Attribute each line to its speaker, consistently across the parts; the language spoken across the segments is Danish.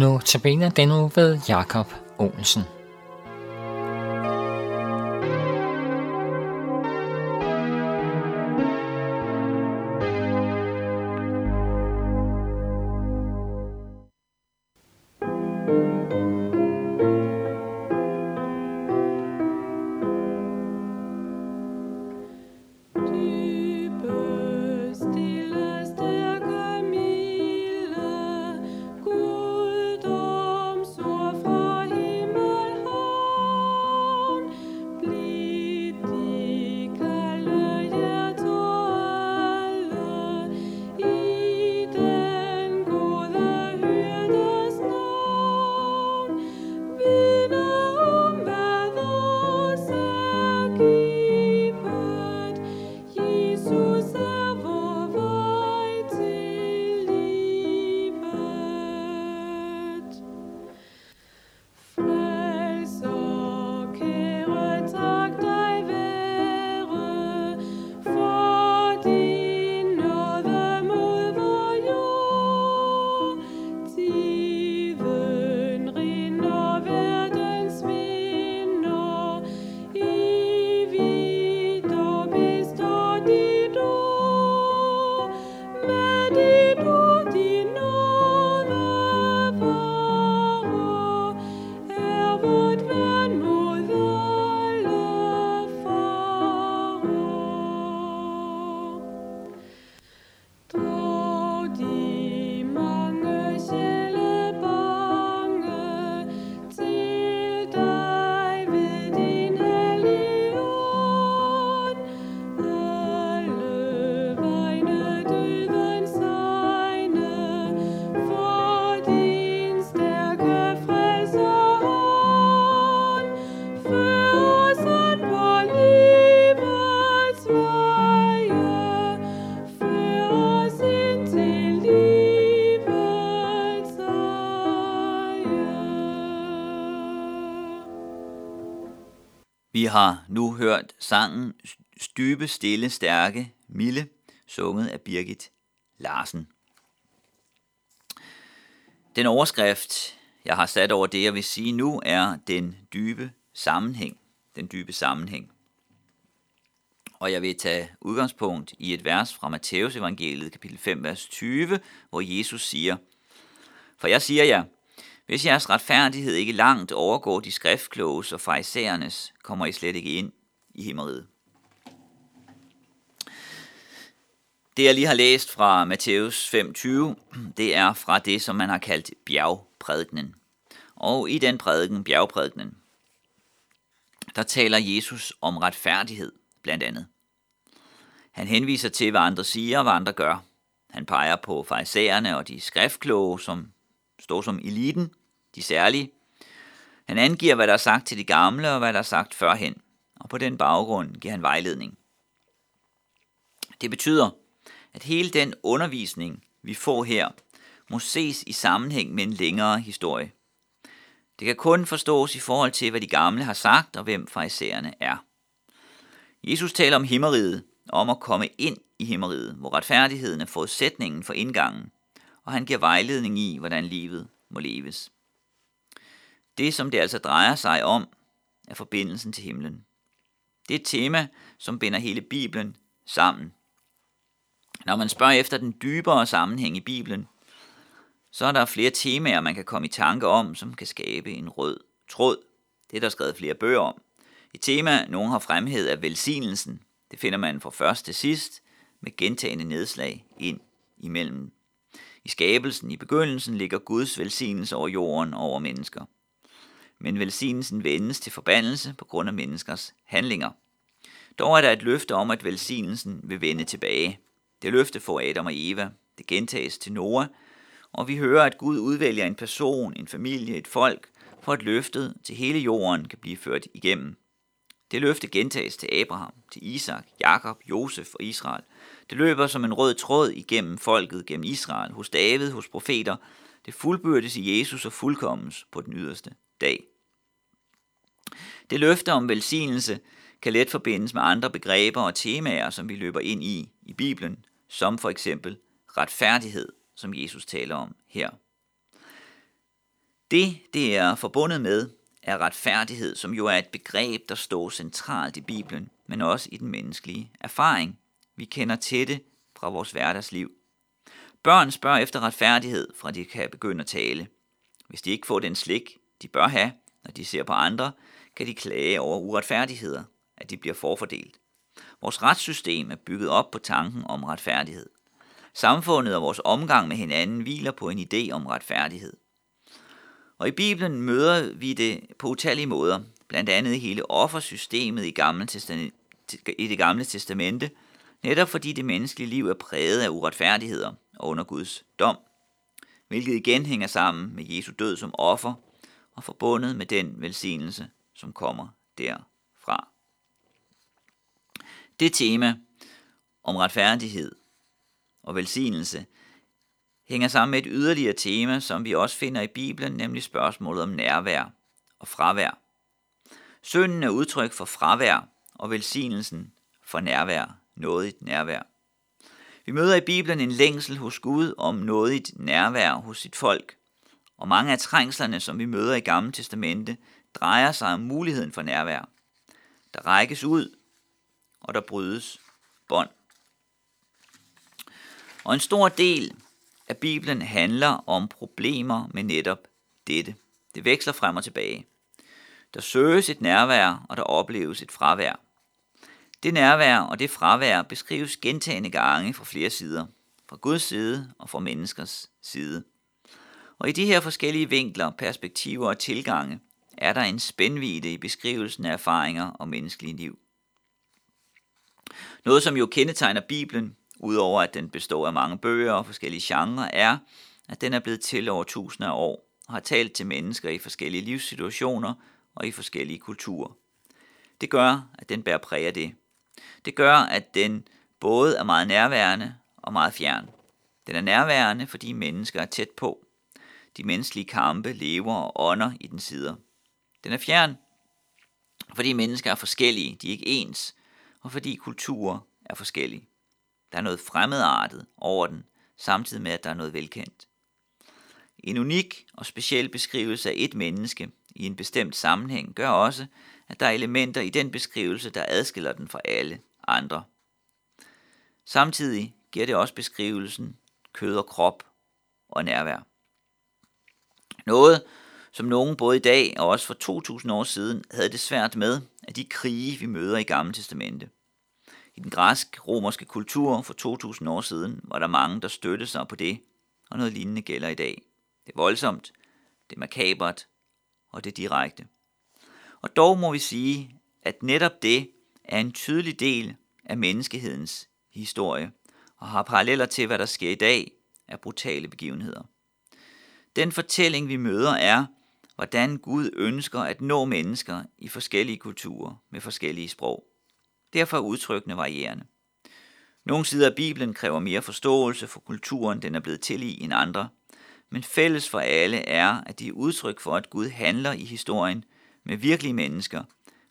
Speaker 1: Nu tabiner den uge ved Jakob Olsen.
Speaker 2: Vi har nu hørt sangen Stybe, Stille, Stærke, Mille, sunget af Birgit Larsen. Den overskrift, jeg har sat over det, jeg vil sige nu, er den dybe sammenhæng. Den dybe sammenhæng. Og jeg vil tage udgangspunkt i et vers fra Matteus evangeliet, kapitel 5, vers 20, hvor Jesus siger, For jeg siger jer, ja, hvis jeres retfærdighed ikke langt overgår de skriftkloges og farisæernes, kommer I slet ikke ind i himmeriget. Det jeg lige har læst fra Matthæus 5:20, det er fra det, som man har kaldt bjergprædikenen. Og i den prædiken, bjergprædikenen, der taler Jesus om retfærdighed, blandt andet. Han henviser til, hvad andre siger og hvad andre gør. Han peger på farisæerne og de skriftkloge, som står som eliten, de særlige. Han angiver, hvad der er sagt til de gamle og hvad der er sagt førhen, og på den baggrund giver han vejledning. Det betyder, at hele den undervisning, vi får her, må ses i sammenhæng med en længere historie. Det kan kun forstås i forhold til, hvad de gamle har sagt og hvem farisæerne er. Jesus taler om himmeriget, om at komme ind i himmeriget, hvor retfærdigheden er forudsætningen for indgangen, og han giver vejledning i, hvordan livet må leves. Det, som det altså drejer sig om, er forbindelsen til himlen. Det er et tema, som binder hele Bibelen sammen. Når man spørger efter den dybere sammenhæng i Bibelen, så er der flere temaer, man kan komme i tanke om, som kan skabe en rød tråd. Det er der skrevet flere bøger om. Et tema, nogen har fremhævet, er velsignelsen. Det finder man fra først til sidst, med gentagende nedslag ind imellem. I skabelsen i begyndelsen ligger Guds velsignelse over jorden og over mennesker men velsignelsen vendes til forbandelse på grund af menneskers handlinger. Dog er der et løfte om, at velsignelsen vil vende tilbage. Det løfte får Adam og Eva. Det gentages til Noah, og vi hører, at Gud udvælger en person, en familie, et folk, for at løftet til hele jorden kan blive ført igennem. Det løfte gentages til Abraham, til Isak, Jakob, Josef og Israel. Det løber som en rød tråd igennem folket, gennem Israel, hos David, hos profeter. Det fuldbyrdes i Jesus og fuldkommens på den yderste dag. Det løfte om velsignelse kan let forbindes med andre begreber og temaer, som vi løber ind i i Bibelen, som for eksempel retfærdighed, som Jesus taler om her. Det, det er forbundet med, er retfærdighed, som jo er et begreb, der står centralt i Bibelen, men også i den menneskelige erfaring. Vi kender til det fra vores hverdagsliv. Børn spørger efter retfærdighed, fra de kan begynde at tale. Hvis de ikke får den slik, de bør have, når de ser på andre, kan de klage over uretfærdigheder, at de bliver forfordelt. Vores retssystem er bygget op på tanken om retfærdighed. Samfundet og vores omgang med hinanden hviler på en idé om retfærdighed. Og i Bibelen møder vi det på utallige måder, blandt andet i hele offersystemet i, gamle i det gamle testamente, netop fordi det menneskelige liv er præget af uretfærdigheder og under Guds dom, hvilket igen hænger sammen med Jesu død som offer og forbundet med den velsignelse, som kommer derfra. Det tema om retfærdighed og velsignelse hænger sammen med et yderligere tema, som vi også finder i Bibelen, nemlig spørgsmålet om nærvær og fravær. Synden er udtryk for fravær, og velsignelsen for nærvær, nådigt nærvær. Vi møder i Bibelen en længsel hos Gud om nådigt nærvær hos sit folk, og mange af trængslerne, som vi møder i Gamle Testamente, drejer sig om muligheden for nærvær. Der rækkes ud, og der brydes bånd. Og en stor del af Bibelen handler om problemer med netop dette. Det veksler frem og tilbage. Der søges et nærvær, og der opleves et fravær. Det nærvær og det fravær beskrives gentagende gange fra flere sider, fra Guds side og fra menneskers side. Og i de her forskellige vinkler, perspektiver og tilgange, er der en spændvide i beskrivelsen af erfaringer og menneskelige liv. Noget, som jo kendetegner Bibelen, udover at den består af mange bøger og forskellige genrer, er, at den er blevet til over tusinder af år og har talt til mennesker i forskellige livssituationer og i forskellige kulturer. Det gør, at den bærer præg af det. Det gør, at den både er meget nærværende og meget fjern. Den er nærværende, fordi mennesker er tæt på. De menneskelige kampe lever og ånder i den sider. Den er fjern, fordi mennesker er forskellige, de er ikke ens, og fordi kulturer er forskellige. Der er noget fremmedartet over den, samtidig med, at der er noget velkendt. En unik og speciel beskrivelse af et menneske i en bestemt sammenhæng gør også, at der er elementer i den beskrivelse, der adskiller den fra alle andre. Samtidig giver det også beskrivelsen kød og krop og nærvær. Noget, som nogen både i dag og også for 2000 år siden havde det svært med, af de krige, vi møder i Gamle Testamente. I den græsk-romerske kultur for 2000 år siden var der mange, der støttede sig på det, og noget lignende gælder i dag. Det er voldsomt, det er makabert, og det er direkte. Og dog må vi sige, at netop det er en tydelig del af menneskehedens historie, og har paralleller til, hvad der sker i dag af brutale begivenheder. Den fortælling, vi møder, er, hvordan Gud ønsker at nå mennesker i forskellige kulturer med forskellige sprog. Derfor er udtrykkene varierende. Nogle sider af Bibelen kræver mere forståelse for kulturen, den er blevet til i end andre, men fælles for alle er, at de er udtryk for, at Gud handler i historien med virkelige mennesker,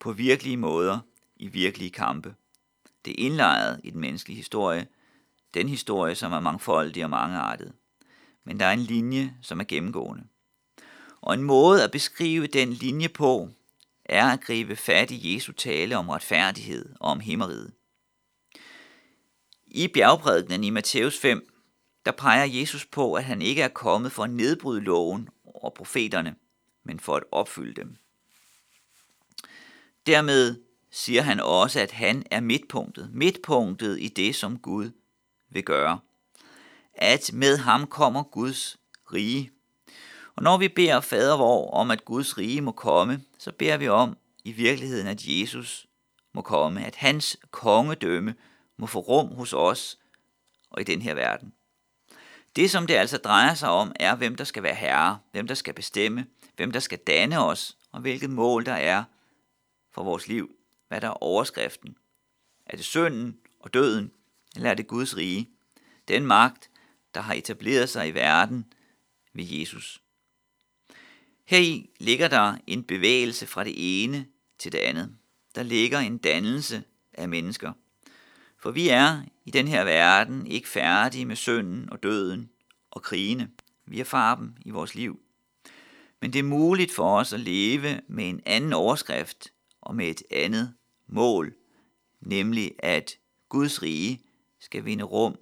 Speaker 2: på virkelige måder, i virkelige kampe. Det er indlejret i den menneskelige historie, den historie, som er mangfoldig og mangeartet. Men der er en linje, som er gennemgående. Og en måde at beskrive den linje på, er at gribe fat i Jesu tale om retfærdighed og om himmeriget. I bjergprædikenen i Matthæus 5, der peger Jesus på, at han ikke er kommet for at nedbryde loven og profeterne, men for at opfylde dem. Dermed siger han også, at han er midtpunktet, midtpunktet i det, som Gud vil gøre. At med ham kommer Guds rige. Og når vi beder fader vor om, at Guds rige må komme, så beder vi om i virkeligheden, at Jesus må komme, at hans kongedømme må få rum hos os og i den her verden. Det, som det altså drejer sig om, er, hvem der skal være herre, hvem der skal bestemme, hvem der skal danne os, og hvilket mål der er for vores liv. Hvad der er overskriften. Er det synden og døden, eller er det Guds rige? Den magt, der har etableret sig i verden ved Jesus. Heri ligger der en bevægelse fra det ene til det andet. Der ligger en dannelse af mennesker. For vi er i den her verden ikke færdige med synden og døden og krigene. Vi erfarer dem i vores liv. Men det er muligt for os at leve med en anden overskrift og med et andet mål, nemlig at Guds rige skal vinde rum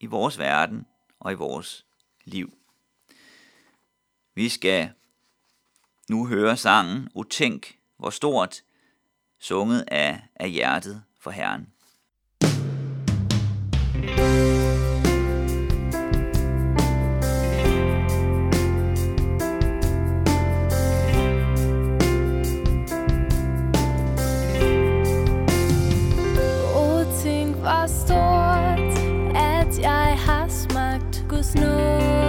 Speaker 2: i vores verden og i vores liv. Vi skal nu høre sangen O tænk, hvor stort, sunget af, af hjertet for Herren.
Speaker 3: hvor stort, at jeg har smagt Guds nåde.